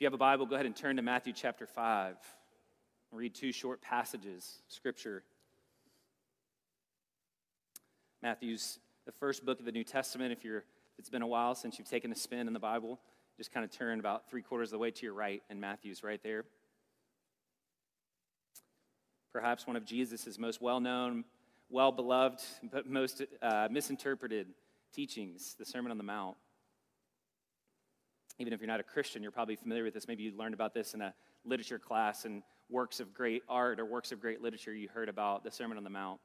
If you have a Bible, go ahead and turn to Matthew chapter 5. I'll read two short passages, scripture. Matthew's the first book of the New Testament. If you're it's been a while since you've taken a spin in the Bible, just kind of turn about three quarters of the way to your right, and Matthew's right there. Perhaps one of Jesus' most well known, well beloved, but most uh, misinterpreted teachings, the Sermon on the Mount. Even if you're not a Christian, you're probably familiar with this. Maybe you learned about this in a literature class and works of great art or works of great literature you heard about the Sermon on the Mount.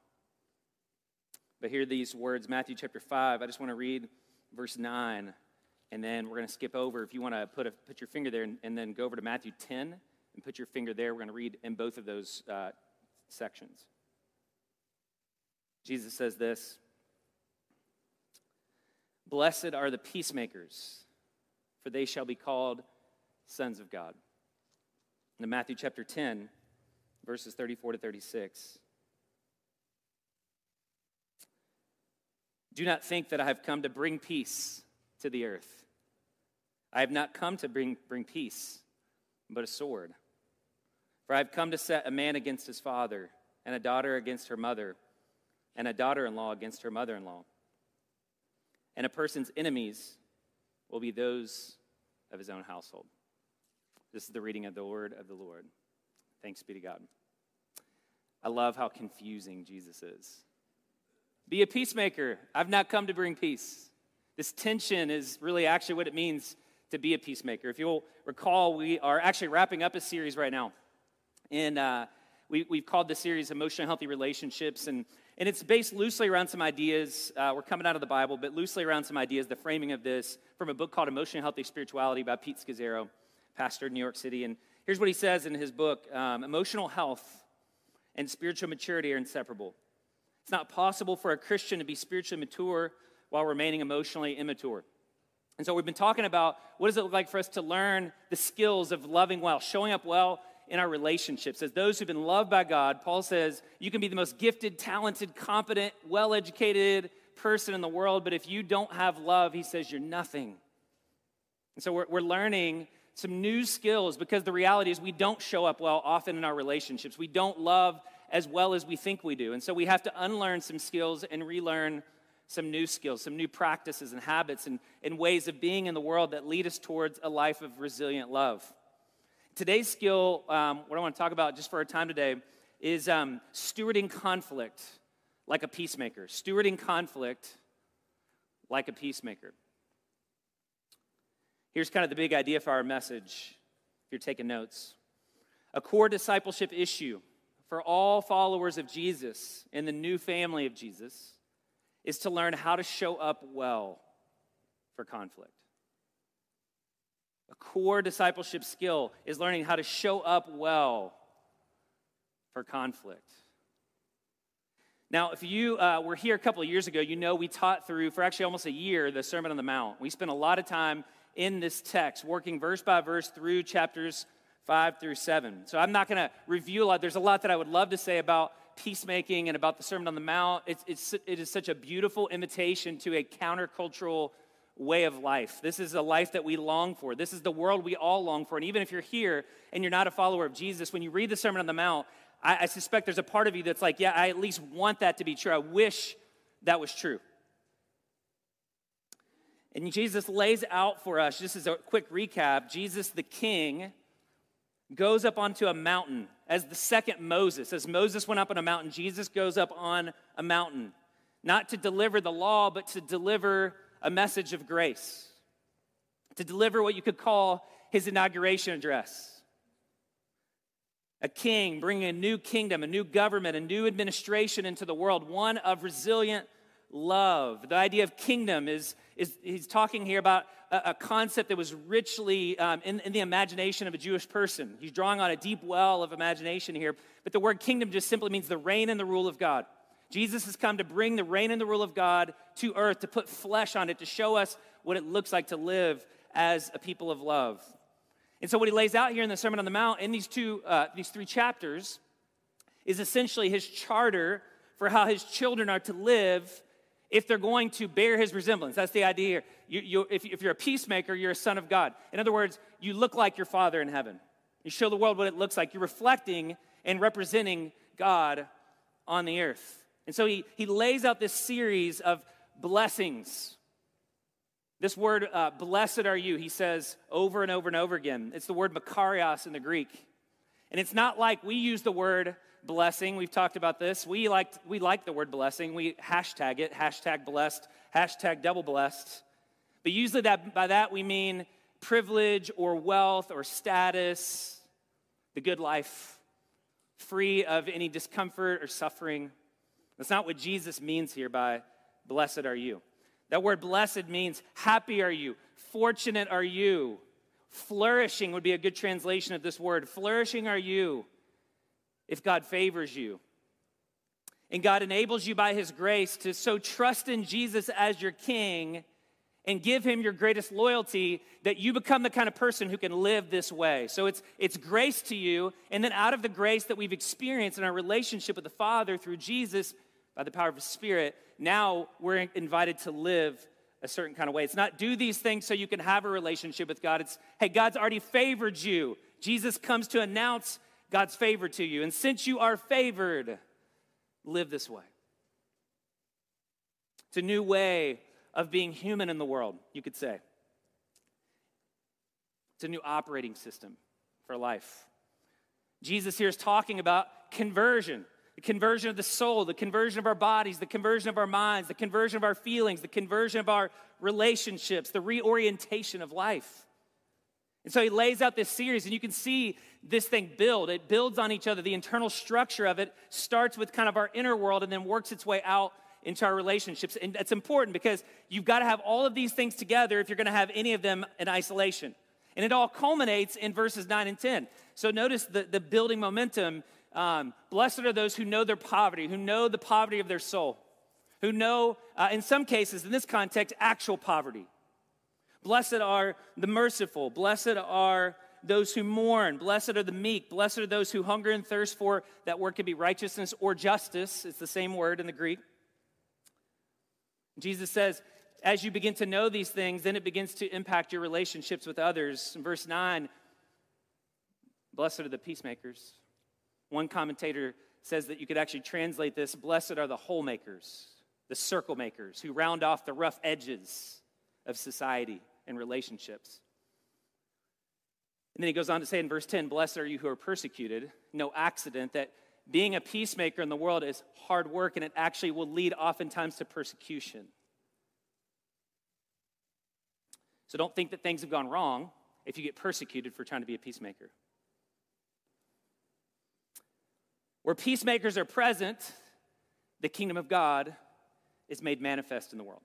But hear these words, Matthew chapter 5. I just want to read verse 9, and then we're going to skip over. If you want to put, a, put your finger there and, and, then go over to Matthew 10 and put your finger there, we're going to read in both of those uh, sections. Jesus says this Blessed are the peacemakers, for they shall be called sons of God. In Matthew chapter 10, verses 34 to 36. Do not think that I have come to bring peace to the earth. I have not come to bring, bring peace, but a sword. For I have come to set a man against his father, and a daughter against her mother, and a daughter in law against her mother in law. And a person's enemies will be those of his own household. This is the reading of the word of the Lord. Thanks be to God. I love how confusing Jesus is. Be a peacemaker. I've not come to bring peace. This tension is really actually what it means to be a peacemaker. If you'll recall, we are actually wrapping up a series right now. And uh, we, we've called the series Emotionally Healthy Relationships. And, and it's based loosely around some ideas. Uh, we're coming out of the Bible, but loosely around some ideas, the framing of this from a book called Emotionally Healthy Spirituality by Pete Scazzero, pastor in New York City. And here's what he says in his book um, Emotional health and spiritual maturity are inseparable. It's not possible for a Christian to be spiritually mature while remaining emotionally immature. And so we've been talking about what does it look like for us to learn the skills of loving well, showing up well in our relationships. As those who've been loved by God, Paul says you can be the most gifted, talented, competent, well educated person in the world, but if you don't have love, he says you're nothing. And so we're, we're learning some new skills because the reality is we don't show up well often in our relationships. We don't love as well as we think we do. And so we have to unlearn some skills and relearn some new skills, some new practices and habits and, and ways of being in the world that lead us towards a life of resilient love. Today's skill, um, what I want to talk about just for our time today, is um, stewarding conflict like a peacemaker. Stewarding conflict like a peacemaker. Here's kind of the big idea for our message, if you're taking notes. A core discipleship issue for all followers of Jesus in the new family of Jesus is to learn how to show up well for conflict. A core discipleship skill is learning how to show up well for conflict. Now, if you uh, were here a couple of years ago, you know we taught through, for actually almost a year, the Sermon on the Mount. We spent a lot of time in this text, working verse by verse through chapters 5 through 7. So I'm not going to review a lot. There's a lot that I would love to say about peacemaking and about the Sermon on the Mount. It's, it's, it is such a beautiful invitation to a countercultural way of life. This is a life that we long for. This is the world we all long for. And even if you're here and you're not a follower of Jesus, when you read the Sermon on the Mount, I, I suspect there's a part of you that's like, yeah, I at least want that to be true. I wish that was true. And Jesus lays out for us, just as a quick recap, Jesus the King goes up onto a mountain as the second Moses. As Moses went up on a mountain, Jesus goes up on a mountain, not to deliver the law, but to deliver a message of grace, to deliver what you could call his inauguration address. A king bringing a new kingdom, a new government, a new administration into the world, one of resilient love. The idea of kingdom is, is he's talking here about a, a concept that was richly um, in, in the imagination of a Jewish person. He's drawing on a deep well of imagination here. But the word kingdom just simply means the reign and the rule of God. Jesus has come to bring the reign and the rule of God to earth, to put flesh on it, to show us what it looks like to live as a people of love. And so, what he lays out here in the Sermon on the Mount in these two, uh, these three chapters, is essentially his charter for how his children are to live if they're going to bear his resemblance. That's the idea here. You, you, if, if you're a peacemaker, you're a son of God. In other words, you look like your Father in heaven. You show the world what it looks like. You're reflecting and representing God on the earth. And so he, he lays out this series of blessings. This word, uh, blessed are you, he says over and over and over again. It's the word makarios in the Greek. And it's not like we use the word blessing. We've talked about this. We like, we like the word blessing. We hashtag it, hashtag blessed, hashtag double blessed. But usually that, by that we mean privilege or wealth or status, the good life, free of any discomfort or suffering. That's not what Jesus means here by blessed are you. That word blessed means happy are you, fortunate are you. Flourishing would be a good translation of this word. Flourishing are you if God favors you. And God enables you by His grace to so trust in Jesus as your King and give Him your greatest loyalty that you become the kind of person who can live this way. So it's, it's grace to you, and then out of the grace that we've experienced in our relationship with the Father through Jesus by the power of His Spirit, now we're invited to live a certain kind of way. It's not do these things so you can have a relationship with God. It's, hey, God's already favored you. Jesus comes to announce God's favor to you. And since you are favored, live this way. It's a new way of being human in the world, you could say. It's a new operating system for life. Jesus here is talking about conversion the conversion of the soul, the conversion of our bodies, the conversion of our minds, the conversion of our feelings, the conversion of our relationships, the reorientation of life. And so he lays out this series, and you can see this thing build. It builds on each other. The internal structure of it starts with kind of our inner world and then works its way out into our relationships. And that's important because you've got to have all of these things together if you're going to have any of them in isolation. And it all culminates in verses 9 and 10. So notice the, the building momentum. Um, blessed are those who know their poverty, who know the poverty of their soul, who know, uh, in some cases, in this context, actual poverty. Blessed are the merciful. Blessed are those who mourn. Blessed are the meek. Blessed are those who hunger and thirst for that word could be righteousness or justice. It's the same word in the Greek. Jesus says, as you begin to know these things, then it begins to impact your relationships with others. In verse 9, blessed are the peacemakers. One commentator says that you could actually translate this blessed are the whole makers, the circle makers who round off the rough edges of society and relationships. And then he goes on to say in verse 10 Blessed are you who are persecuted. No accident that being a peacemaker in the world is hard work and it actually will lead oftentimes to persecution. So don't think that things have gone wrong if you get persecuted for trying to be a peacemaker. Where peacemakers are present, the kingdom of God is made manifest in the world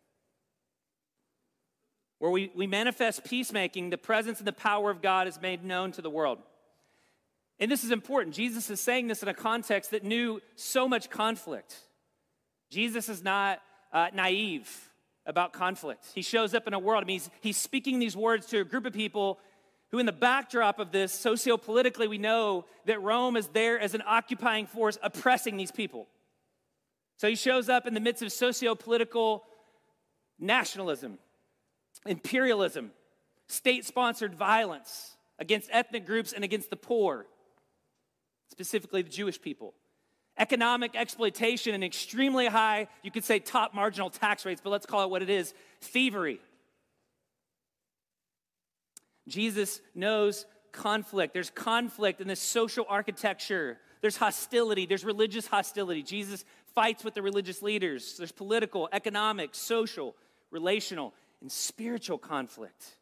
where we, we manifest peacemaking, the presence and the power of God is made known to the world. And this is important. Jesus is saying this in a context that knew so much conflict. Jesus is not uh, naive about conflict. He shows up in a world, I mean, he's, he's speaking these words to a group of people who, in the backdrop of this, sociopolitically, we know that Rome is there as an occupying force oppressing these people. So he shows up in the midst of sociopolitical nationalism, imperialism, state sponsored violence against ethnic groups and against the poor, specifically the Jewish people, economic exploitation and extremely high, you could say top marginal tax rates, but let's call it what it is thievery. Jesus knows conflict. There's conflict in this social architecture. There's hostility. There's religious hostility. Jesus fights with the religious leaders. There's political, economic, social, relational and spiritual conflict.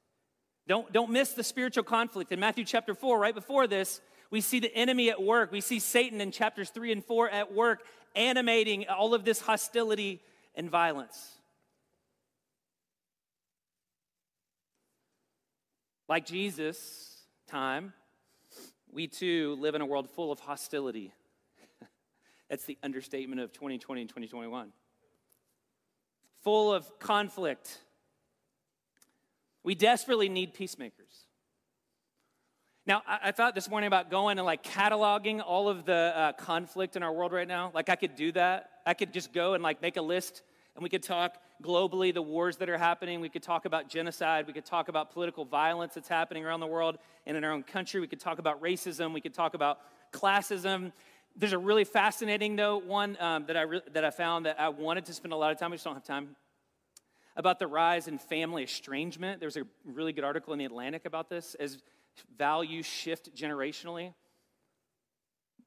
Don't, don't miss the spiritual conflict. In Matthew chapter 4, right before this, we see the enemy at work. We see Satan in chapters 3 and 4 at work, animating all of this hostility and violence. Like Jesus' time, we too live in a world full of hostility. That's the understatement of 2020 and 2021. Full of conflict, we desperately need peacemakers. Now, I, I, thought this morning about going and like cataloging all of the uh, conflict in our world right now. Like, I could do that. I could just go and like make a list And we could talk globally the wars that are happening. We could talk about genocide. We could talk about political violence that's happening around the world and in our own country. We could talk about racism. We could talk about classism. There's a really fascinating, though, one um, that, I re- that I found that I wanted to spend a lot of time, I just don't have time, about the rise in family estrangement. There's a really good article in The Atlantic about this as values shift generationally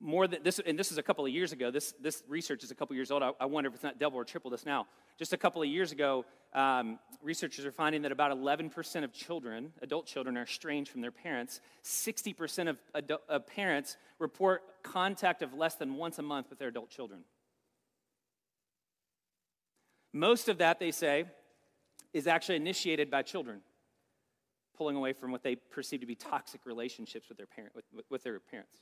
more than this, and this is a couple of years ago. This, this research is a couple of years old. I, I wonder if it's not double or triple this now. Just a couple of years ago, um, researchers are finding that about 11% of children, adult children, are estranged from their parents. 60% of, of parents report contact of less than once a month with their adult children. Most of that, they say, is actually initiated by children pulling away from what they perceive to be toxic relationships with their, parent, with, with their parents.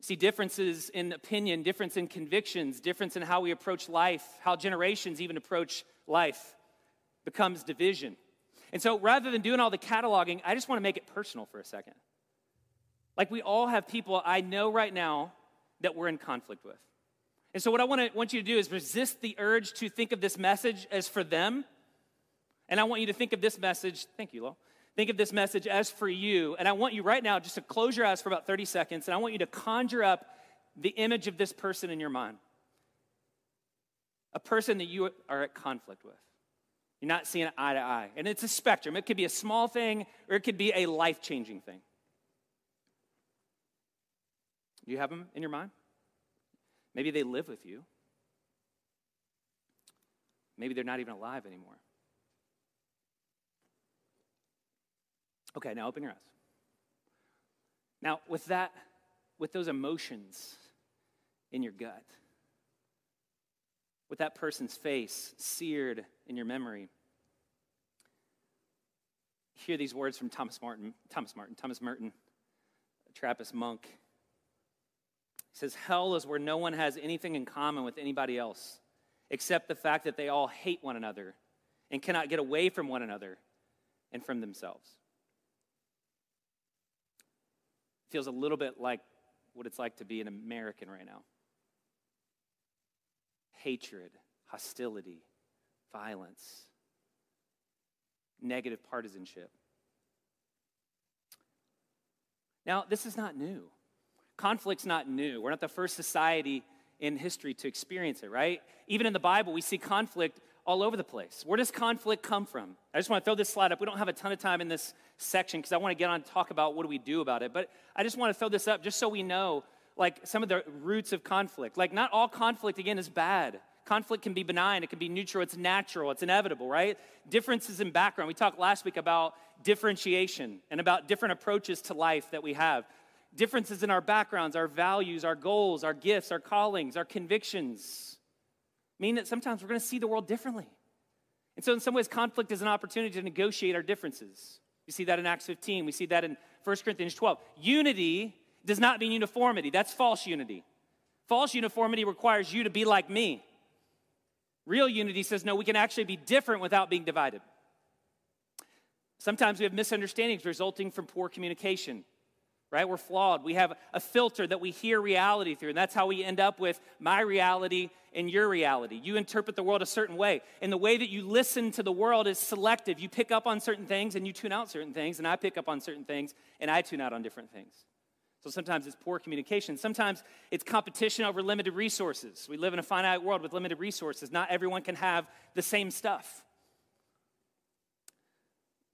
See differences in opinion, difference in convictions, difference in how we approach life, how generations even approach life becomes division. And so rather than doing all the cataloging, I just want to make it personal for a second. Like we all have people I know right now that we're in conflict with. And so what I want, to, want you to do is resist the urge to think of this message as for them. And I want you to think of this message, thank you, Lo. Think of this message as for you. And I want you right now just to close your eyes for about 30 seconds, and I want you to conjure up the image of this person in your mind. A person that you are at conflict with. You're not seeing eye to eye. And it's a spectrum. It could be a small thing or it could be a life changing thing. Do you have them in your mind? Maybe they live with you. Maybe they're not even alive anymore. Okay, now open your eyes. Now, with that, with those emotions in your gut, with that person's face seared in your memory, hear these words from Thomas Martin, Thomas Martin, Thomas Merton, a Trappist monk. He says, Hell is where no one has anything in common with anybody else except the fact that they all hate one another and cannot get away from one another and from themselves. Feels a little bit like what it's like to be an American right now hatred, hostility, violence, negative partisanship. Now, this is not new. Conflict's not new. We're not the first society in history to experience it, right? Even in the Bible, we see conflict all over the place. Where does conflict come from? I just want to throw this slide up. We don't have a ton of time in this section because I want to get on and talk about what do we do about it. But I just want to throw this up just so we know like some of the roots of conflict. Like not all conflict again is bad. Conflict can be benign, it can be neutral, it's natural, it's inevitable, right? Differences in background. We talked last week about differentiation and about different approaches to life that we have. Differences in our backgrounds, our values, our goals, our gifts, our callings, our convictions mean that sometimes we're going to see the world differently. And so, in some ways, conflict is an opportunity to negotiate our differences. You see that in Acts 15, we see that in 1 Corinthians 12. Unity does not mean uniformity, that's false unity. False uniformity requires you to be like me. Real unity says, no, we can actually be different without being divided. Sometimes we have misunderstandings resulting from poor communication right? We're flawed. We have a filter that we hear reality through, and that's how we end up with my reality and your reality. You interpret the world a certain way, and the way that you listen to the world is selective. You pick up on certain things and you tune out certain things, and I pick up on certain things and I tune out on different things. So sometimes it's poor communication. Sometimes it's competition over limited resources. We live in a finite world with limited resources. Not everyone can have the same stuff.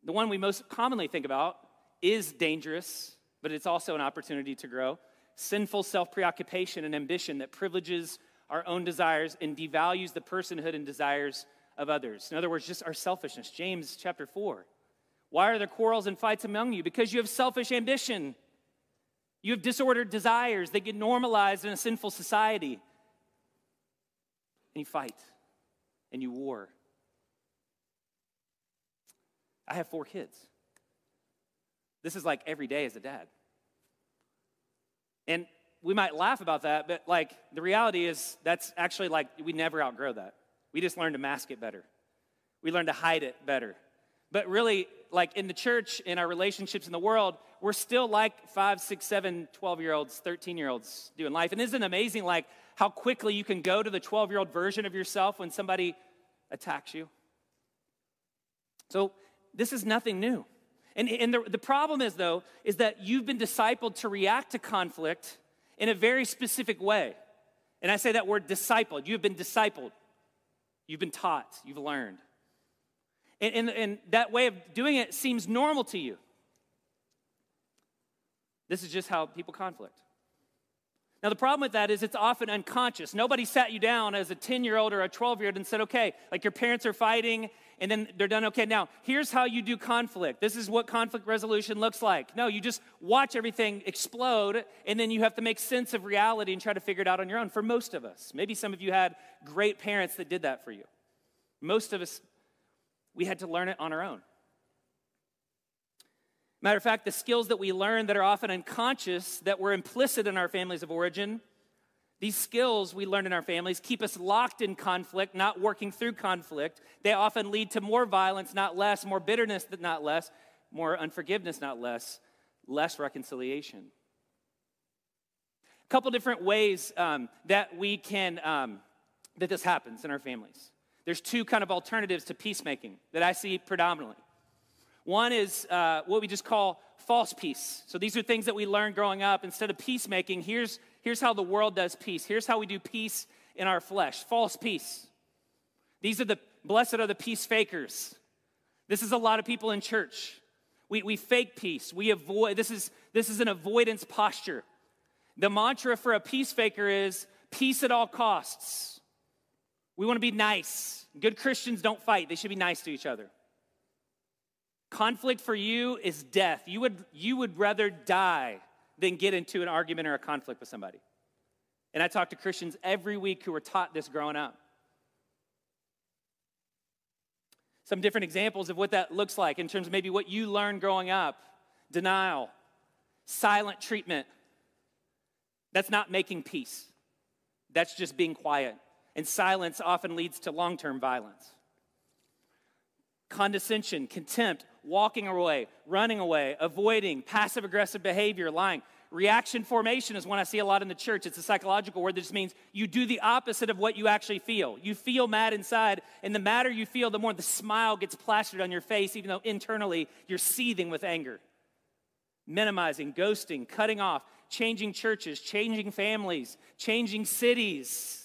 The one we most commonly think about is dangerous but it's also an opportunity to grow. Sinful self preoccupation and ambition that privileges our own desires and devalues the personhood and desires of others. In other words, just our selfishness. James chapter 4. Why are there quarrels and fights among you? Because you have selfish ambition. You have disordered desires that get normalized in a sinful society. And you fight and you war. I have four kids. This is like every day as a dad. And we might laugh about that, but like the reality is that's actually like we never outgrow that. We just learn to mask it better. We learn to hide it better. But really, like in the church, in our relationships in the world, we're still like five, six, seven, 12 year olds, 13 year olds doing life. And isn't it amazing? Like, how quickly you can go to the 12 year old version of yourself when somebody attacks you? So, this is nothing new. And, and the, the problem is, though, is that you've been discipled to react to conflict in a very specific way. And I say that word discipled. You've been discipled, you've been taught, you've learned. And, and, and that way of doing it seems normal to you. This is just how people conflict. Now, the problem with that is it's often unconscious. Nobody sat you down as a 10 year old or a 12 year old and said, okay, like your parents are fighting and then they're done, okay, now here's how you do conflict. This is what conflict resolution looks like. No, you just watch everything explode and then you have to make sense of reality and try to figure it out on your own for most of us. Maybe some of you had great parents that did that for you. Most of us, we had to learn it on our own. Matter of fact, the skills that we learn that are often unconscious, that were implicit in our families of origin, these skills we learn in our families keep us locked in conflict, not working through conflict. They often lead to more violence, not less, more bitterness, not less, more unforgiveness, not less, less reconciliation. A couple different ways um, that we can, um, that this happens in our families. There's two kind of alternatives to peacemaking that I see predominantly. One is uh, what we just call false peace. So these are things that we learned growing up. Instead of peacemaking, here's, here's how the world does peace. Here's how we do peace in our flesh false peace. These are the blessed are the peace fakers. This is a lot of people in church. We, we fake peace. We avoid, this is, this is an avoidance posture. The mantra for a peace faker is peace at all costs. We want to be nice. Good Christians don't fight, they should be nice to each other. Conflict for you is death. You would, you would rather die than get into an argument or a conflict with somebody. And I talk to Christians every week who were taught this growing up. Some different examples of what that looks like in terms of maybe what you learned growing up denial, silent treatment. That's not making peace, that's just being quiet. And silence often leads to long term violence condescension, contempt, walking away, running away, avoiding, passive aggressive behavior, lying. Reaction formation is one I see a lot in the church. It's a psychological word that just means you do the opposite of what you actually feel. You feel mad inside, and the madder you feel, the more the smile gets plastered on your face, even though internally you're seething with anger. Minimizing, ghosting, cutting off, changing churches, changing families, changing cities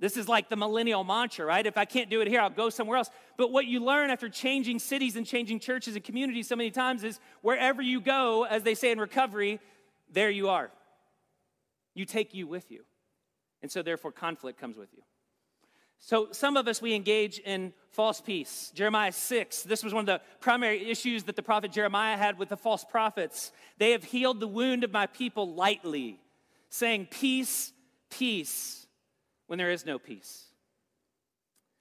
this is like the millennial mantra, right? If I can't do it here, I'll go somewhere else. But what you learn after changing cities and changing churches and communities so many times is wherever you go, as they say in recovery, there you are. You take you with you. And so, therefore, conflict comes with you. So, some of us, we engage in false peace. Jeremiah 6, this was one of the primary issues that the prophet Jeremiah had with the false prophets. They have healed the wound of my people lightly, saying, Peace, peace when there is no peace.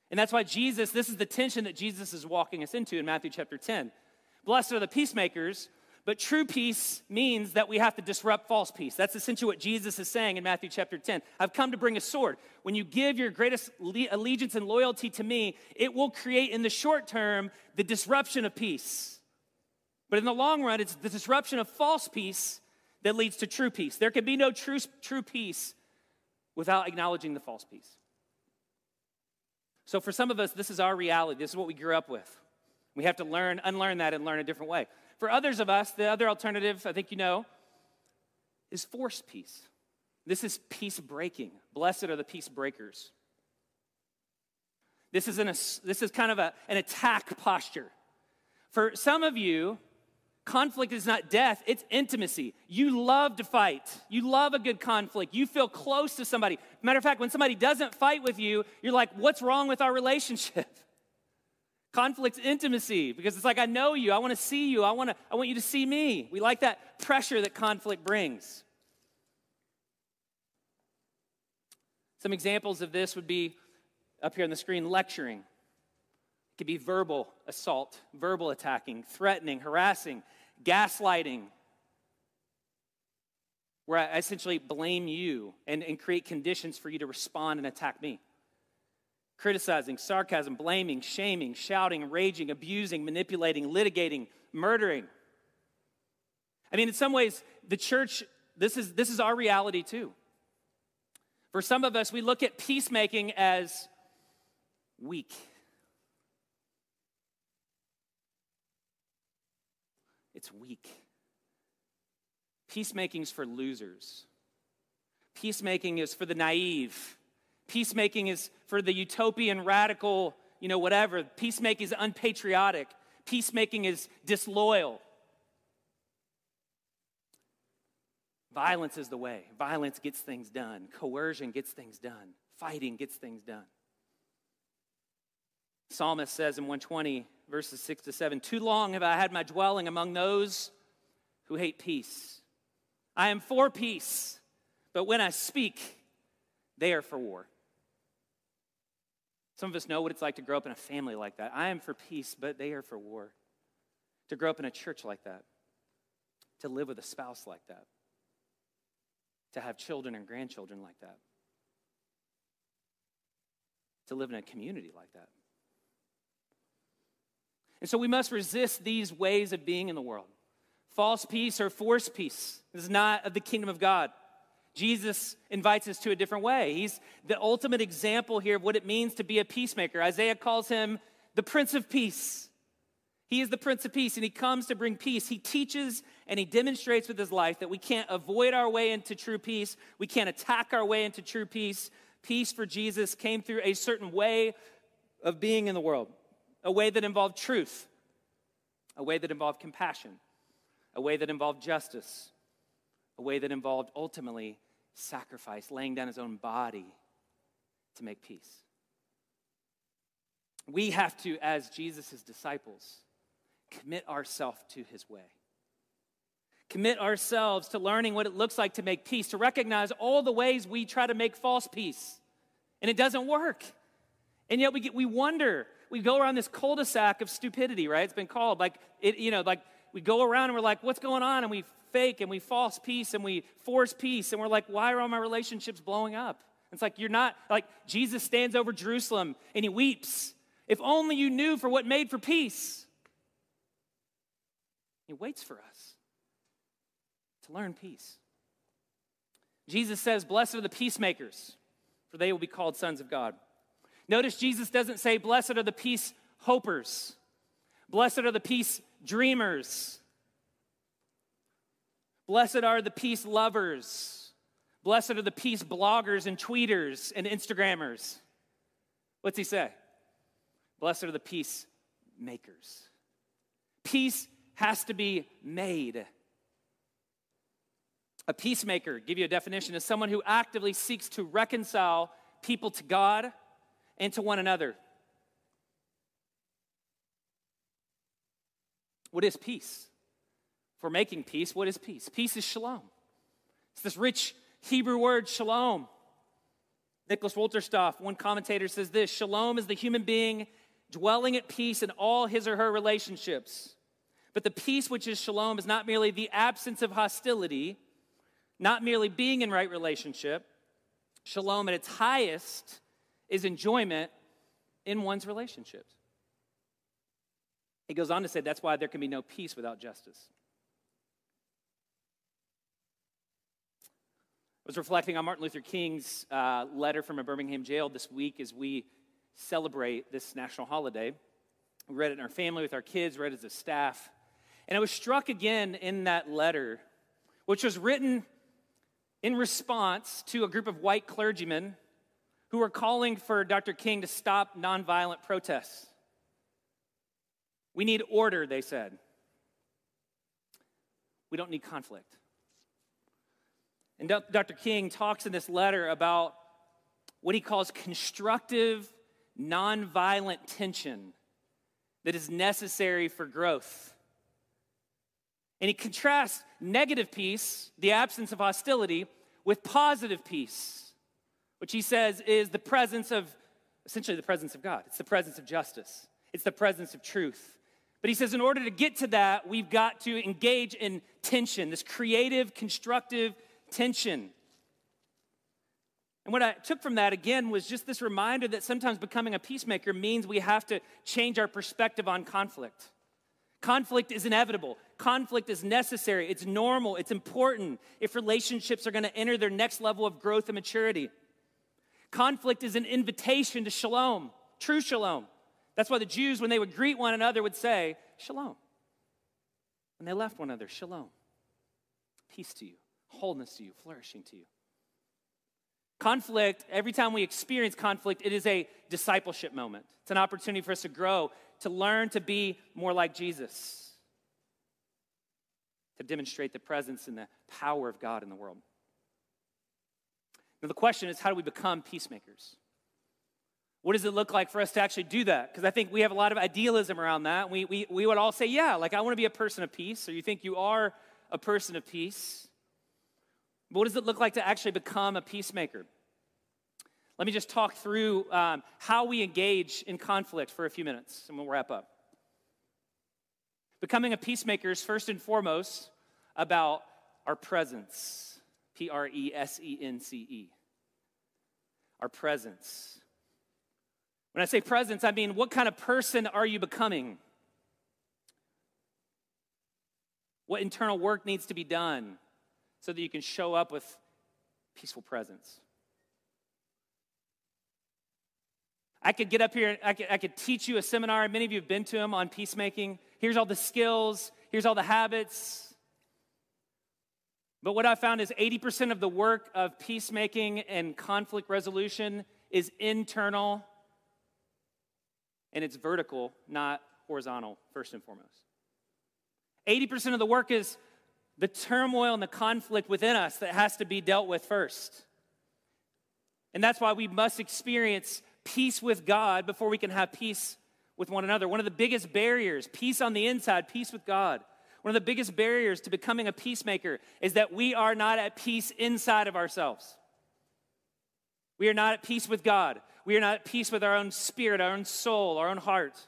And that's why Jesus, this is the tension that Jesus is walking us into in Matthew chapter 10. Blessed are the peacemakers, but true peace means that we have to disrupt false peace. That's essentially what Jesus is saying in Matthew chapter 10. I've come to bring a sword. When you give your greatest allegiance and loyalty to me, it will create in the short term the disruption of peace. But in the long run, it's the disruption of false peace that leads to true peace. There can be no true, true peace without acknowledging the false peace. So, for some of us, this is our reality. This is what we grew up with. We have to learn, unlearn that, and learn a different way. For others of us, the other alternative, I think you know, is forced peace. This is peace breaking. Blessed are the peace breakers. This is, an, this is kind of a, an attack posture. For some of you, Conflict is not death, it's intimacy. You love to fight. You love a good conflict. You feel close to somebody. Matter of fact, when somebody doesn't fight with you, you're like, what's wrong with our relationship? Conflict's intimacy because it's like, I know you. I want to see you. I, want to, I want you to see me. We like that pressure that conflict brings. Some examples of this would be up here on the screen lecturing. It could be verbal assault, verbal attacking, threatening, harassing, gaslighting, where I essentially blame you and, and create conditions for you to respond and attack me. Criticizing, sarcasm, blaming, shaming, shouting, raging, abusing, manipulating, litigating, murdering. I mean, in some ways, the church, this is, this is our reality too. For some of us, we look at peacemaking as weak. It's weak. Peacemaking is for losers. Peacemaking is for the naive. Peacemaking is for the utopian, radical, you know, whatever. Peacemaking is unpatriotic. Peacemaking is disloyal. Violence is the way. Violence gets things done. Coercion gets things done. Fighting gets things done. Psalmist says in 120, verses 6 to 7 Too long have I had my dwelling among those who hate peace. I am for peace, but when I speak, they are for war. Some of us know what it's like to grow up in a family like that. I am for peace, but they are for war. To grow up in a church like that, to live with a spouse like that, to have children and grandchildren like that, to live in a community like that. And so we must resist these ways of being in the world. False peace or forced peace is not of the kingdom of God. Jesus invites us to a different way. He's the ultimate example here of what it means to be a peacemaker. Isaiah calls him the Prince of Peace. He is the Prince of Peace, and he comes to bring peace. He teaches and he demonstrates with his life that we can't avoid our way into true peace, we can't attack our way into true peace. Peace for Jesus came through a certain way of being in the world a way that involved truth, a way that involved compassion, a way that involved justice, a way that involved ultimately sacrifice, laying down his own body to make peace. We have to, as Jesus' disciples, commit ourselves to his way. Commit ourselves to learning what it looks like to make peace, to recognize all the ways we try to make false peace, and it doesn't work. And yet we, get, we wonder we go around this cul-de-sac of stupidity, right? It's been called like it, you know, like we go around and we're like, what's going on? And we fake and we false peace and we force peace and we're like, why are all my relationships blowing up? It's like you're not like Jesus stands over Jerusalem and he weeps. If only you knew for what made for peace. He waits for us to learn peace. Jesus says, Blessed are the peacemakers, for they will be called sons of God. Notice Jesus doesn't say, Blessed are the peace hopers, blessed are the peace dreamers, blessed are the peace lovers, blessed are the peace bloggers and tweeters and Instagrammers. What's he say? Blessed are the peace makers. Peace has to be made. A peacemaker, give you a definition, is someone who actively seeks to reconcile people to God and to one another. What is peace? For making peace, what is peace? Peace is shalom. It's this rich Hebrew word, shalom. Nicholas Wolterstorff, one commentator, says this Shalom is the human being dwelling at peace in all his or her relationships. But the peace which is shalom is not merely the absence of hostility, not merely being in right relationship. Shalom at its highest is enjoyment in one's relationships. He goes on to say that's why there can be no peace without justice. I was reflecting on Martin Luther King's uh, letter from a Birmingham jail this week as we celebrate this national holiday. We read it in our family with our kids, read it as a staff. And I was struck again in that letter, which was written in response to a group of white clergymen who are calling for Dr. King to stop nonviolent protests. We need order, they said. We don't need conflict. And Dr. King talks in this letter about what he calls constructive, nonviolent tension that is necessary for growth. And he contrasts negative peace, the absence of hostility, with positive peace which he says is the presence of, essentially, the presence of God. It's the presence of justice, it's the presence of truth. But he says, in order to get to that, we've got to engage in tension, this creative, constructive tension. And what I took from that again was just this reminder that sometimes becoming a peacemaker means we have to change our perspective on conflict. Conflict is inevitable. Conflict is necessary. It's normal. It's important if relationships are going to enter their next level of growth and maturity. Conflict is an invitation to shalom, true shalom. That's why the Jews, when they would greet one another, would say, Shalom. When they left one another, Shalom. Peace to you, wholeness to you, flourishing to you. Conflict, every time we experience conflict, it is a discipleship moment. It's an opportunity for us to grow, to learn to be more like Jesus, to demonstrate the presence and the power of God in the world. Now, the question is how do we become peacemakers? What does it look like for us to actually do that? Because I think we have a lot of idealism around that. We, we, we would all say, yeah, like I want to be a person of peace, or you think you are a person of peace. But what does it look like to actually become a peacemaker? Let me just talk through um, how we engage in conflict for a few minutes, and we'll wrap up. Becoming a peacemaker is first and foremost about our presence P R E S E N C E. Our presence. When I say presence, I mean what kind of person are you becoming? What internal work needs to be done so that you can show up with peaceful presence? I could get up here I could, I could teach you a seminar. Many of you have been to them on peacemaking. Here's all the skills, here's all the habits. But what I found is 80% of the work of peacemaking and conflict resolution is internal and it's vertical, not horizontal, first and foremost. 80% of the work is the turmoil and the conflict within us that has to be dealt with first. And that's why we must experience peace with God before we can have peace with one another. One of the biggest barriers, peace on the inside, peace with God. One of the biggest barriers to becoming a peacemaker is that we are not at peace inside of ourselves. We are not at peace with God. We are not at peace with our own spirit, our own soul, our own heart.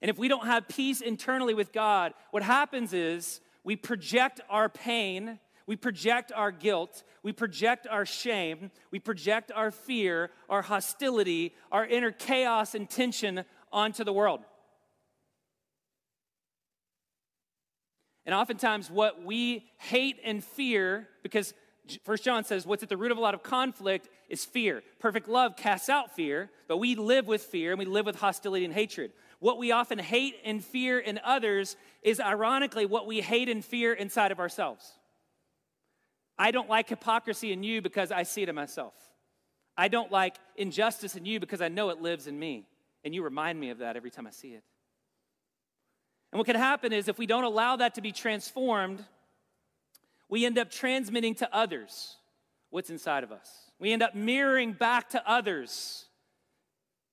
And if we don't have peace internally with God, what happens is we project our pain we project our guilt, we project our shame, we project our fear, our hostility, our inner chaos and tension onto the world. And oftentimes, what we hate and fear, because First John says, what's at the root of a lot of conflict is fear. Perfect love casts out fear, but we live with fear and we live with hostility and hatred. What we often hate and fear in others is ironically what we hate and fear inside of ourselves. I don't like hypocrisy in you because I see it in myself. I don't like injustice in you because I know it lives in me. And you remind me of that every time I see it. And what can happen is if we don't allow that to be transformed, we end up transmitting to others what's inside of us. We end up mirroring back to others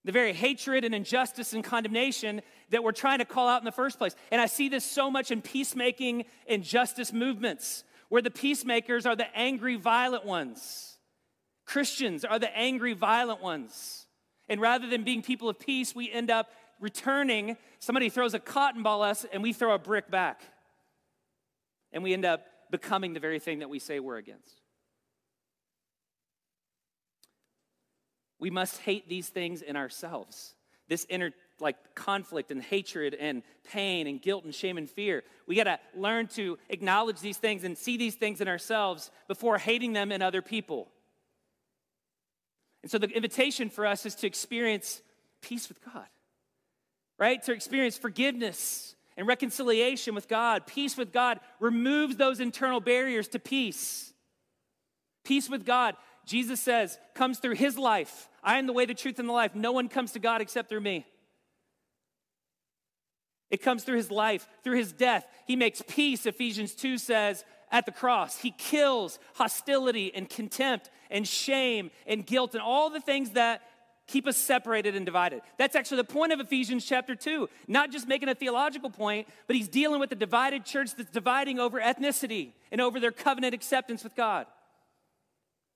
the very hatred and injustice and condemnation that we're trying to call out in the first place. And I see this so much in peacemaking and justice movements where the peacemakers are the angry, violent ones. Christians are the angry, violent ones. And rather than being people of peace, we end up returning. Somebody throws a cotton ball at us, and we throw a brick back. And we end up becoming the very thing that we say we're against. We must hate these things in ourselves. This inner like conflict and hatred and pain and guilt and shame and fear. We got to learn to acknowledge these things and see these things in ourselves before hating them in other people. And so the invitation for us is to experience peace with God, right? To experience forgiveness and reconciliation with God. Peace with God removes those internal barriers to peace. Peace with God, Jesus says, comes through his life. I am the way, the truth, and the life. No one comes to God except through me. It comes through his life, through his death. He makes peace, Ephesians 2 says, at the cross. He kills hostility and contempt and shame and guilt and all the things that keep us separated and divided. That's actually the point of Ephesians chapter 2. Not just making a theological point, but he's dealing with the divided church that's dividing over ethnicity and over their covenant acceptance with God.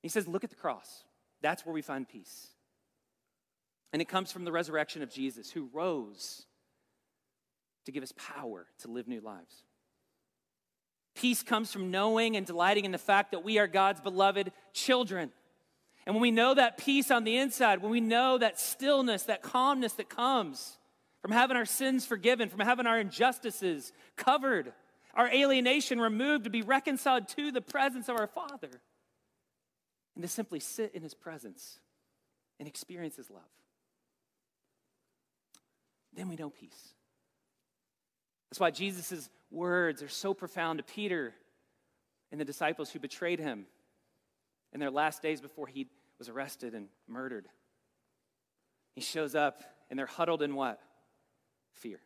He says, Look at the cross. That's where we find peace. And it comes from the resurrection of Jesus, who rose to give us power to live new lives. Peace comes from knowing and delighting in the fact that we are God's beloved children. And when we know that peace on the inside, when we know that stillness, that calmness that comes from having our sins forgiven, from having our injustices covered, our alienation removed to be reconciled to the presence of our Father, and to simply sit in His presence and experience His love. Then we know peace. That's why Jesus' words are so profound to Peter and the disciples who betrayed him in their last days before he was arrested and murdered. He shows up and they're huddled in what? Fear.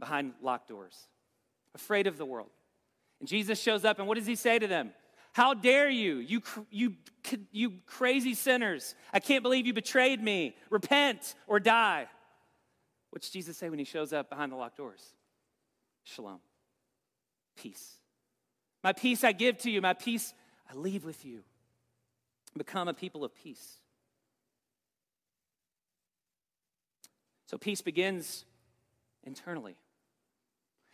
Behind locked doors, afraid of the world. And Jesus shows up, and what does he say to them? How dare you, you, you, you crazy sinners? I can't believe you betrayed me. Repent or die. What's Jesus say when he shows up behind the locked doors? Shalom. Peace. My peace I give to you, my peace I leave with you. Become a people of peace. So peace begins internally.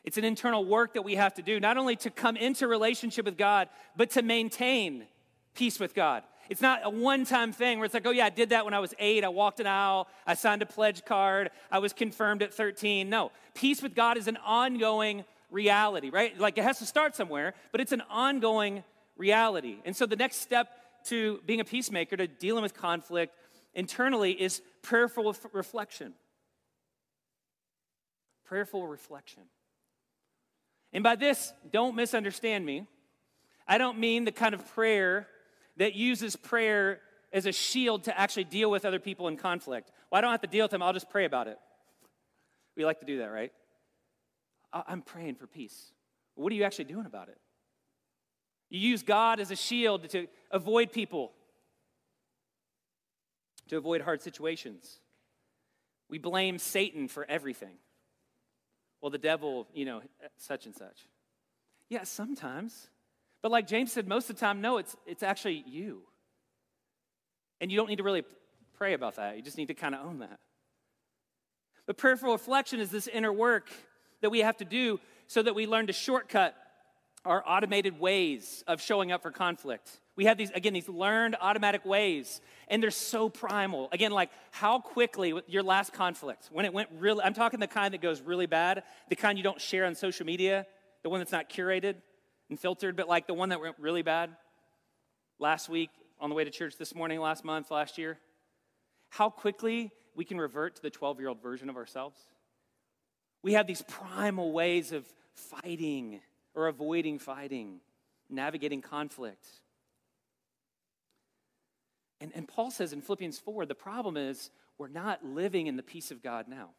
It's an internal work that we have to do, not only to come into relationship with God, but to maintain peace with God. It's not a one time thing where it's like, oh, yeah, I did that when I was eight. I walked an aisle. I signed a pledge card. I was confirmed at 13. No, peace with God is an ongoing reality, right? Like it has to start somewhere, but it's an ongoing reality. And so the next step to being a peacemaker, to dealing with conflict internally, is prayerful reflection. Prayerful reflection. And by this, don't misunderstand me. I don't mean the kind of prayer that uses prayer as a shield to actually deal with other people in conflict. Well, I don't have to deal with them, I'll just pray about it. We like to do that, right? I'm praying for peace. What are you actually doing about it? You use God as a shield to avoid people, to avoid hard situations. We blame Satan for everything. Well, the devil, you know, such and such. Yeah, sometimes. But like James said, most of the time, no, it's, it's actually you. And you don't need to really pray about that. You just need to kind of own that. But prayerful reflection is this inner work that we have to do so that we learn to shortcut our automated ways of showing up for conflict. We have these, again, these learned automatic ways, and they're so primal. Again, like how quickly your last conflict, when it went really, I'm talking the kind that goes really bad, the kind you don't share on social media, the one that's not curated and filtered, but like the one that went really bad last week on the way to church this morning, last month, last year. How quickly we can revert to the 12 year old version of ourselves. We have these primal ways of fighting or avoiding fighting, navigating conflict. And, and Paul says in Philippians 4 the problem is we're not living in the peace of God now.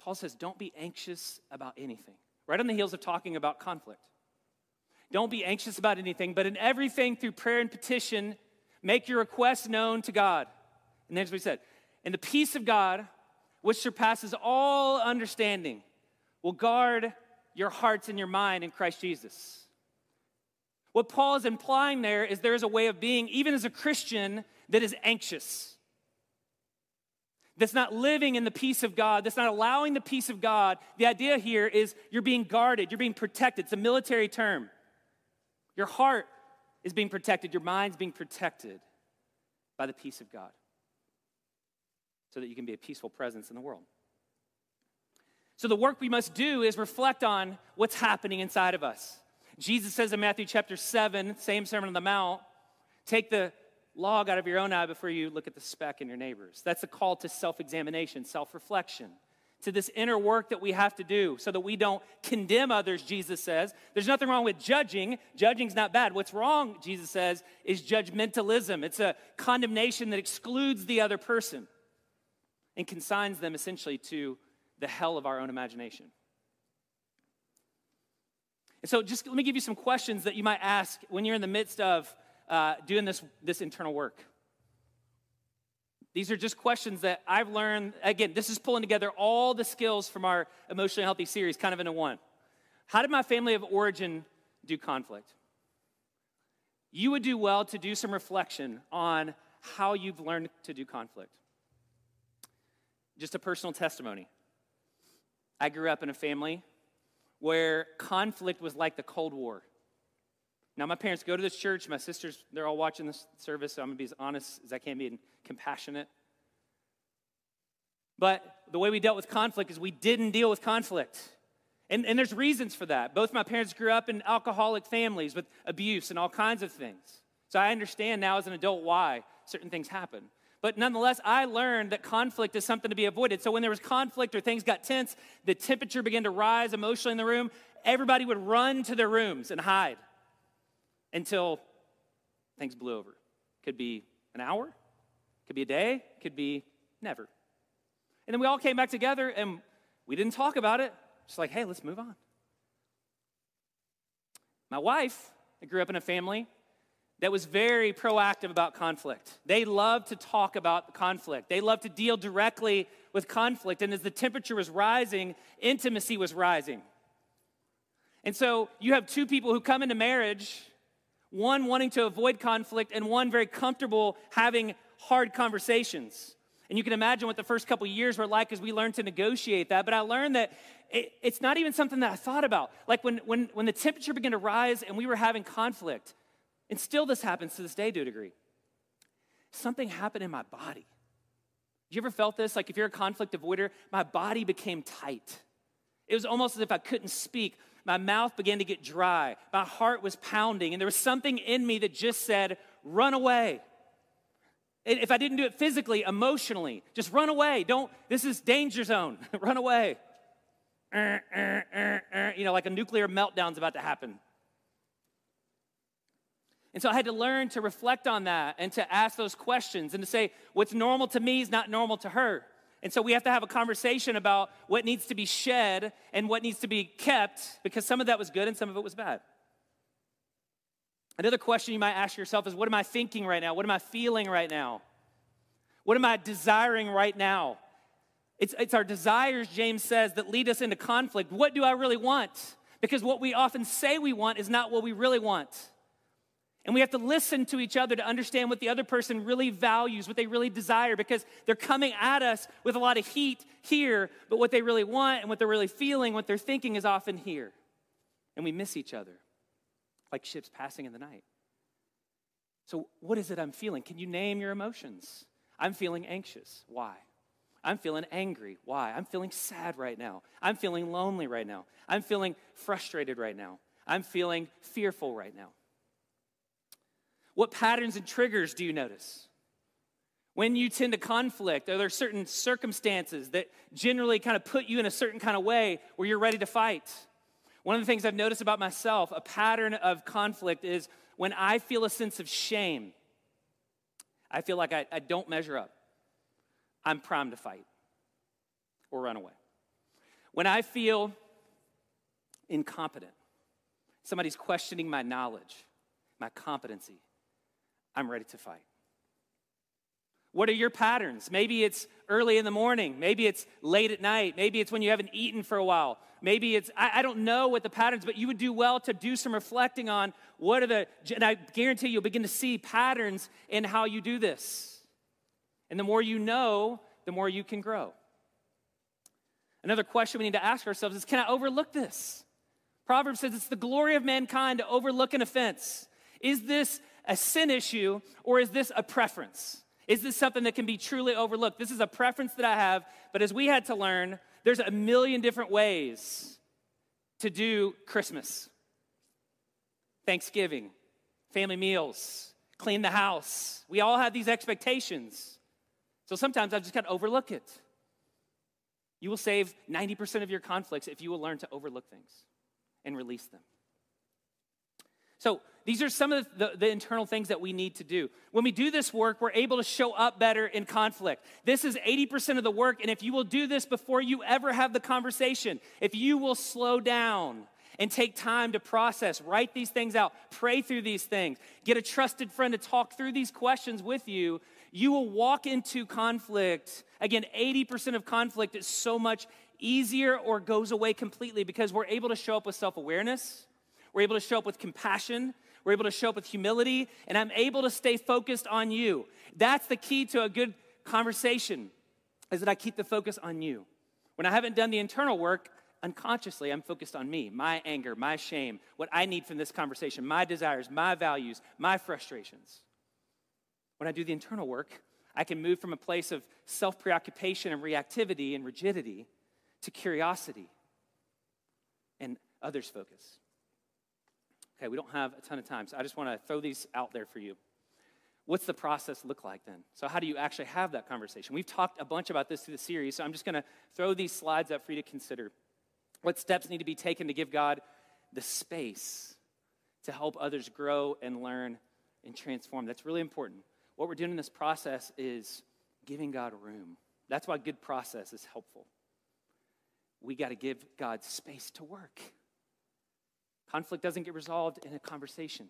Paul says, don't be anxious about anything. Right on the heels of talking about conflict. Don't be anxious about anything, but in everything through prayer and petition, make your requests known to God. And that's what he said. And the peace of God, which surpasses all understanding, will guard your hearts and your mind in Christ Jesus. What Paul is implying there is there is a way of being, even as a Christian, that is anxious. That's not living in the peace of God, that's not allowing the peace of God. The idea here is you're being guarded, you're being protected. It's a military term. Your heart is being protected, your mind's being protected by the peace of God so that you can be a peaceful presence in the world. So, the work we must do is reflect on what's happening inside of us. Jesus says in Matthew chapter 7, same Sermon on the Mount, take the log out of your own eye before you look at the speck in your neighbor's. That's a call to self examination, self reflection, to this inner work that we have to do so that we don't condemn others, Jesus says. There's nothing wrong with judging. Judging's not bad. What's wrong, Jesus says, is judgmentalism. It's a condemnation that excludes the other person and consigns them essentially to the hell of our own imagination. And so, just let me give you some questions that you might ask when you're in the midst of uh, doing this, this internal work. These are just questions that I've learned. Again, this is pulling together all the skills from our emotionally healthy series kind of into one. How did my family of origin do conflict? You would do well to do some reflection on how you've learned to do conflict. Just a personal testimony. I grew up in a family where conflict was like the Cold War. Now, my parents go to this church. My sisters, they're all watching this service, so I'm going to be as honest as I can be and compassionate. But the way we dealt with conflict is we didn't deal with conflict. And, and there's reasons for that. Both my parents grew up in alcoholic families with abuse and all kinds of things. So I understand now as an adult why certain things happen. But nonetheless, I learned that conflict is something to be avoided. So when there was conflict or things got tense, the temperature began to rise emotionally in the room, everybody would run to their rooms and hide until things blew over. Could be an hour, could be a day, could be never. And then we all came back together and we didn't talk about it. Just like, hey, let's move on. My wife, I grew up in a family that was very proactive about conflict. They loved to talk about conflict, they loved to deal directly with conflict. And as the temperature was rising, intimacy was rising. And so you have two people who come into marriage, one wanting to avoid conflict, and one very comfortable having hard conversations. And you can imagine what the first couple years were like as we learned to negotiate that. But I learned that it, it's not even something that I thought about. Like when, when, when the temperature began to rise and we were having conflict, and still this happens to this day to a degree, something happened in my body. You ever felt this? Like if you're a conflict avoider, my body became tight. It was almost as if I couldn't speak. My mouth began to get dry. My heart was pounding, and there was something in me that just said, run away. If I didn't do it physically, emotionally, just run away. Don't, this is danger zone. run away. Uh, uh, uh, you know, like a nuclear meltdown's about to happen. And so I had to learn to reflect on that and to ask those questions and to say, what's normal to me is not normal to her. And so we have to have a conversation about what needs to be shed and what needs to be kept because some of that was good and some of it was bad. Another question you might ask yourself is what am I thinking right now? What am I feeling right now? What am I desiring right now? It's, it's our desires, James says, that lead us into conflict. What do I really want? Because what we often say we want is not what we really want. And we have to listen to each other to understand what the other person really values, what they really desire, because they're coming at us with a lot of heat here, but what they really want and what they're really feeling, what they're thinking is often here. And we miss each other like ships passing in the night. So, what is it I'm feeling? Can you name your emotions? I'm feeling anxious. Why? I'm feeling angry. Why? I'm feeling sad right now. I'm feeling lonely right now. I'm feeling frustrated right now. I'm feeling fearful right now. What patterns and triggers do you notice? When you tend to conflict, are there certain circumstances that generally kind of put you in a certain kind of way where you're ready to fight? One of the things I've noticed about myself, a pattern of conflict, is when I feel a sense of shame, I feel like I, I don't measure up. I'm primed to fight or run away. When I feel incompetent, somebody's questioning my knowledge, my competency, I'm ready to fight. What are your patterns? Maybe it's early in the morning. Maybe it's late at night. Maybe it's when you haven't eaten for a while. Maybe it's, I, I, don't know what the patterns, but you would do well to do some reflecting on what are the, and I guarantee you'll begin to see patterns in how you do this. And the more you know, the more you can grow. Another question we need to ask ourselves is can I overlook this? Proverbs says it's the glory of mankind to overlook an offense. Is this a sin issue or is this a preference? Is this something that can be truly overlooked? This is a preference that I have, but as we had to learn, there's a million different ways to do Christmas, Thanksgiving, family meals, clean the house. We all have these expectations. So sometimes I've just got to overlook it. You will save 90% of your conflicts if you will learn to overlook things and release them. So, these are some of the, the, internal things that we need to do. When we do this work, we're able to show up better in conflict. This is 80% of the work, and if you will do this before you ever have the conversation, if you will slow down and take time to process, write these things out, pray through these things, get a trusted friend to talk through these questions with you, you will walk into conflict. Again, 80% of conflict is so much easier or goes away completely because we're able to show up with self awareness, we're able to show up with compassion, we're able to show up with humility, and I'm able to stay focused on you. That's the key to a good conversation, is that I keep the focus on you. When I haven't done the internal work, unconsciously, I'm focused on me, my anger, my shame, what I need from this conversation, my desires, my values, my frustrations. When I do the internal work, I can move from a place of self preoccupation and reactivity and rigidity to curiosity and others' focus. Okay, we don't have a ton of time, so I just want to throw these out there for you. What's the process look like then? So, how do you actually have that conversation? We've talked a bunch about this through the series, so I'm just going to throw these slides up for you to consider. What steps need to be taken to give God the space to help others grow and learn and transform? That's really important. What we're doing in this process is giving God room. That's why good process is helpful. We got to give God space to work. Conflict doesn't get resolved in a conversation.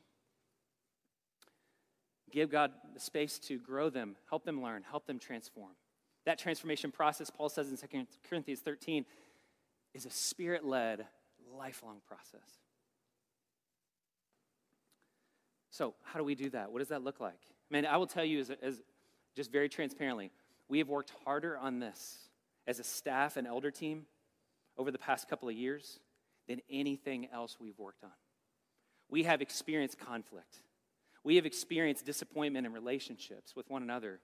Give God the space to grow them, help them learn, help them transform. That transformation process, Paul says in 2 Corinthians 13, is a spirit led, lifelong process. So, how do we do that? What does that look like? I mean, I will tell you, as, as just very transparently, we have worked harder on this as a staff and elder team over the past couple of years than anything else we've worked on. We have experienced conflict. We have experienced disappointment in relationships with one another.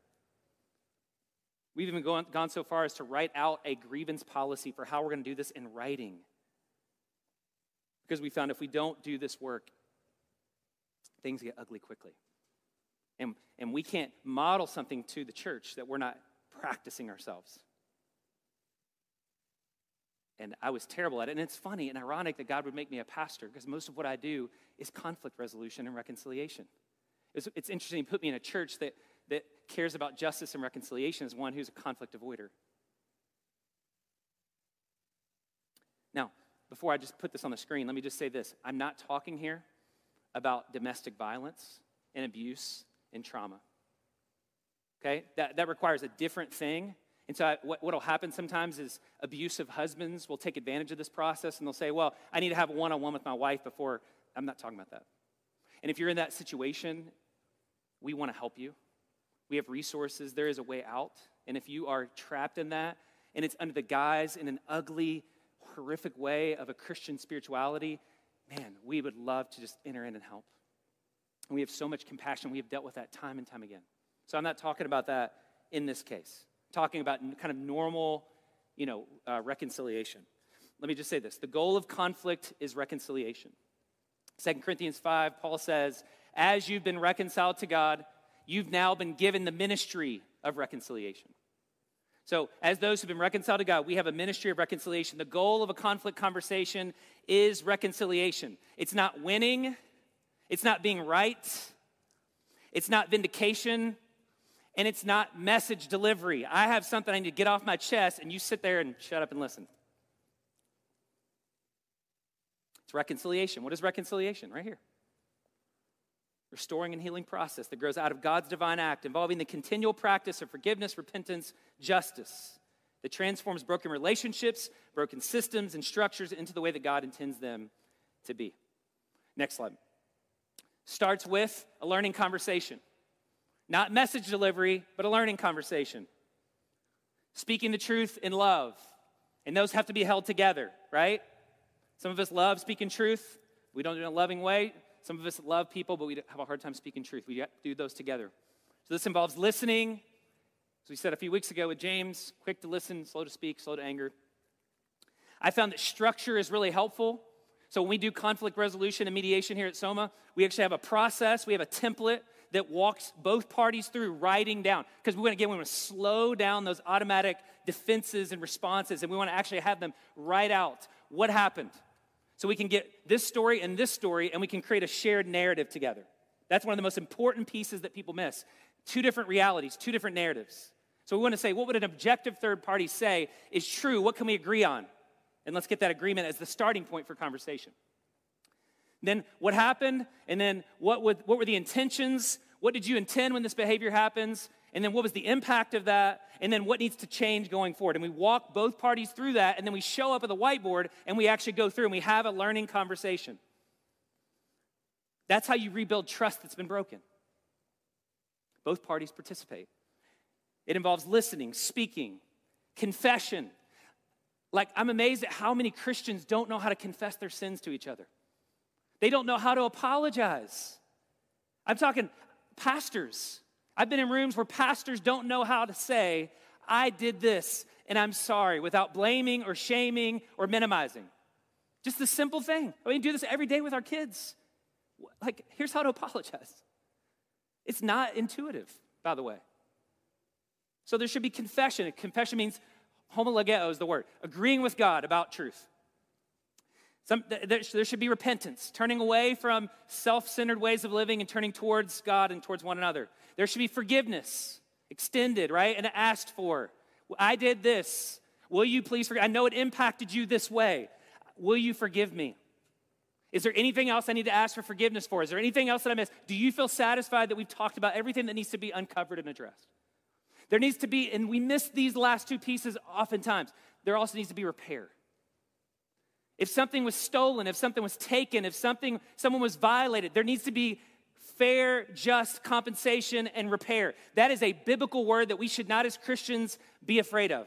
We've even gone, gone so far as to write out a grievance policy for how we're going to do this in writing. Because we found if we don't do this work, things get ugly quickly. And, and we can't model something to the church that we're not practicing ourselves. And I was terrible at it. And it's funny and ironic that God would make me a pastor because most of what I do is conflict resolution and reconciliation. It's, it's interesting, he put me in a church that, that cares about justice and reconciliation as one who's a conflict avoider. Now, before I just put this on the screen, let me just say this. I'm not talking here about domestic violence and abuse and trauma. Okay? That, that requires a different thing. And so, I, what will happen sometimes is abusive husbands will take advantage of this process and they'll say, Well, I need to have a one on one with my wife before. I'm not talking about that. And if you're in that situation, we want to help you. We have resources, there is a way out. And if you are trapped in that, and it's under the guise in an ugly, horrific way of a Christian spirituality, man, we would love to just enter in and help. And we have so much compassion. We have dealt with that time and time again. So I'm not talking about that in this case. Talking about kind of normal, you know, uh, reconciliation. Let me just say this: the goal of conflict is reconciliation. 2 Corinthians 5, Paul says, "As you've been reconciled to God, you've now been given the ministry of reconciliation." So, as those who've been reconciled to God, we have a ministry of reconciliation. The goal of a conflict conversation is reconciliation. It's not winning, it's not being right, it's not vindication, and it's not message delivery. I have something I need to get off my chest, and you sit there and shut up and listen. It's reconciliation. What is reconciliation? Right here. Restoring and healing process that grows out of God's divine act, involving the continual practice of forgiveness, repentance, justice, that transforms broken relationships, broken systems, and structures into the way that God intends them to be. Next slide. Starts with a learning conversation. Not message delivery, but a learning conversation. Speaking the truth in love. And those have to be held together, right? Some of us love speaking truth. We don't do it in a loving way. Some of us love people, but we have a hard time speaking truth. We do those together. So this involves listening. As we said a few weeks ago with James, quick to listen, slow to speak, slow to anger. I found that structure is really helpful. So when we do conflict resolution and mediation here at Soma, we actually have a process, we have a template that walks both parties through writing down. Because we want to, again, we want to slow down those automatic defenses and responses, and we want to actually have them write out what happened. So we can get this story and this story, and we can create a shared narrative together. That's one of the most important pieces that people miss. Two different realities, two different narratives. So we want to say, what would an objective third party say is true? What can we agree on? And let's get that agreement as the starting point for conversation then what happened, and then what, would, what were the intentions? What did you intend when this behavior happens? And then what was the impact of that? And then what needs to change going forward? And we walk both parties through that, and then we show up at the whiteboard and we actually go through and we have a learning conversation. That's how you rebuild trust that's been broken. Both parties participate. It involves listening, speaking, confession. Like, I'm amazed at how many Christians don't know how to confess their sins to each other. They don't know how to apologize. I'm talking pastors. I've been in rooms where pastors don't know how to say, I did this and I'm sorry, without blaming or shaming or minimizing. Just the simple thing. I mean, do this every day with our kids. Like, here's how to apologize. It's not intuitive, by the way. So there should be confession. Confession means homologeo is the word, agreeing with God about truth. Some, there, there should be repentance, turning away from self centered ways of living and turning towards God and towards one another. There should be forgiveness, extended, right? And asked for. I did this. Will you please forgive? I know it impacted you this way. Will you forgive me? Is there anything else I need to ask for forgiveness for? Is there anything else that I missed? Do you feel satisfied that we've talked about everything that needs to be uncovered and addressed? There needs to be, and we miss these last two pieces oftentimes, there also needs to be repair. If something was stolen, if something was taken, if something someone was violated, there needs to be fair, just compensation and repair. That is a biblical word that we should not as Christians be afraid of.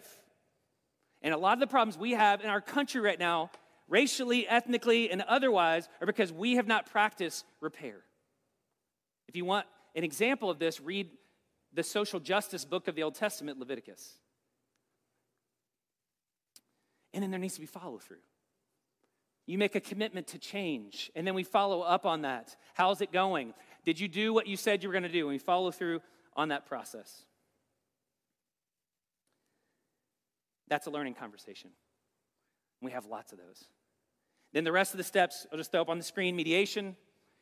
And a lot of the problems we have in our country right now, racially, ethnically, and otherwise, are because we have not practiced repair. If you want an example of this, read the social justice book of the Old Testament, Leviticus. And then there needs to be follow through. You make a commitment to change, and then we follow up on that. How's it going? Did you do what you said you were going to do? And we follow through on that process. That's a learning conversation. We have lots of those. Then the rest of the steps, I'll just throw up on the screen mediation.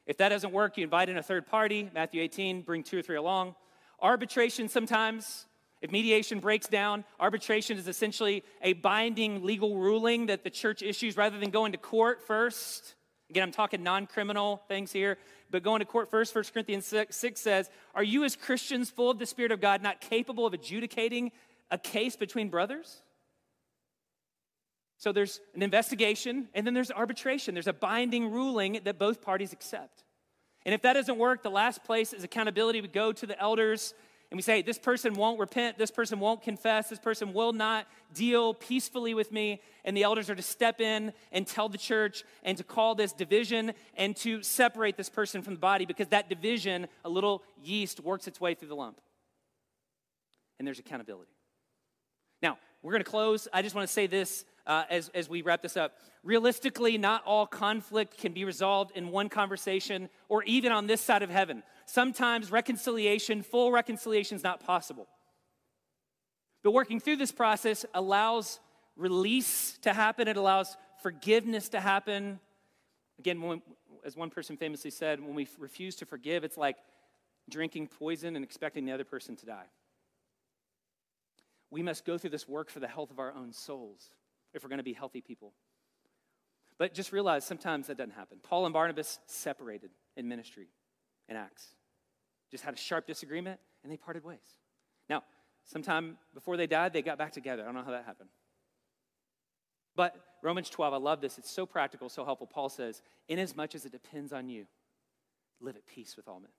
If that doesn't work, you invite in a third party, Matthew 18, bring two or three along. Arbitration sometimes, if mediation breaks down, arbitration is essentially a binding legal ruling that the church issues rather than going to court first. Again, I'm talking non criminal things here, but going to court first. 1 Corinthians 6, 6 says, Are you as Christians full of the Spirit of God not capable of adjudicating a case between brothers? So there's an investigation, and then there's arbitration. There's a binding ruling that both parties accept. And if that doesn't work, the last place is accountability. We go to the elders and we say, This person won't repent, this person won't confess, this person will not deal peacefully with me. And the elders are to step in and tell the church and to call this division and to separate this person from the body because that division, a little yeast, works its way through the lump. And there's accountability. Now, we're going to close. I just want to say this uh, as, as we wrap this up. Realistically, not all conflict can be resolved in one conversation or even on this side of heaven. Sometimes reconciliation, full reconciliation, is not possible. But working through this process allows release to happen, it allows forgiveness to happen. Again, when, as one person famously said, when we refuse to forgive, it's like drinking poison and expecting the other person to die. We must go through this work for the health of our own souls if we're going to be healthy people. But just realize sometimes that doesn't happen. Paul and Barnabas separated in ministry in Acts, just had a sharp disagreement and they parted ways. Now, sometime before they died, they got back together. I don't know how that happened. But Romans 12, I love this. It's so practical, so helpful. Paul says, Inasmuch as much as it depends on you, live at peace with all men.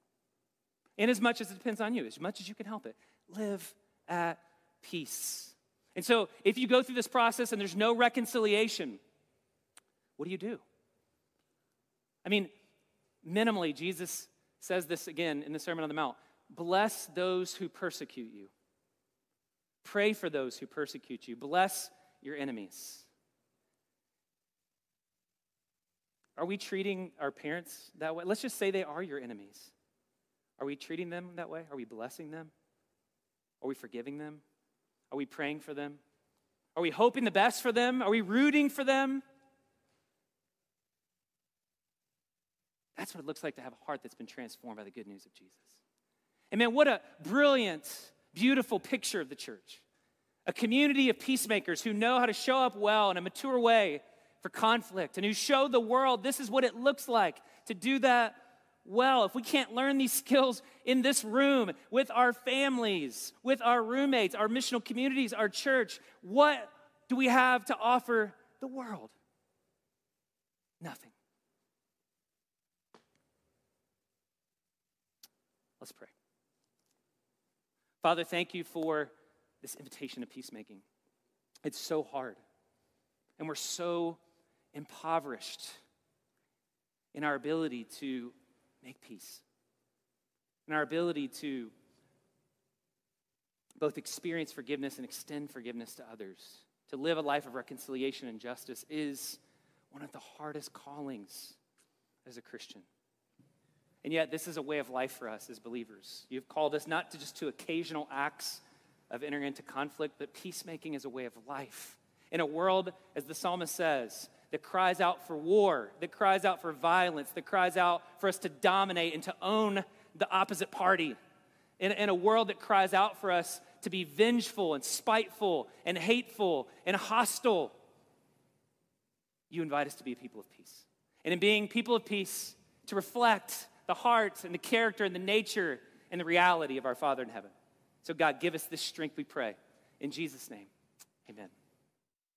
Inasmuch as it depends on you, as much as you can help it, live at peace. And so, if you go through this process and there's no reconciliation, what do you do? I mean, minimally, Jesus says this again in the Sermon on the Mount Bless those who persecute you, pray for those who persecute you, bless your enemies. Are we treating our parents that way? Let's just say they are your enemies. Are we treating them that way? Are we blessing them? Are we forgiving them? Are we praying for them? Are we hoping the best for them? Are we rooting for them? That's what it looks like to have a heart that's been transformed by the good news of Jesus. And man, what a brilliant, beautiful picture of the church. A community of peacemakers who know how to show up well in a mature way for conflict and who show the world this is what it looks like to do that well, if we can't learn these skills in this room, with our families, with our roommates, our missional communities, our church, what do we have to offer the world? Nothing. Let's pray. Father, thank you for this invitation to peacemaking. It's so hard, and we're so impoverished in our ability to make peace. And our ability to both experience forgiveness and extend forgiveness to others, to live a life of reconciliation and justice, is one of the hardest callings as a Christian. And yet, this is a way of life for us as believers. You've called us not to just to occasional acts of entering into conflict, but peacemaking is a way of life. In a world, as the psalmist says, that cries out for war, that cries out for violence, that cries out for us to dominate and to own the opposite party. In, in a world that cries out for us to be vengeful and spiteful and hateful and hostile, you invite us to be a people of peace. And in being people of peace, to reflect the heart and the character and the nature and the reality of our Father in heaven. So, God, give us this strength, we pray. In Jesus' name, amen.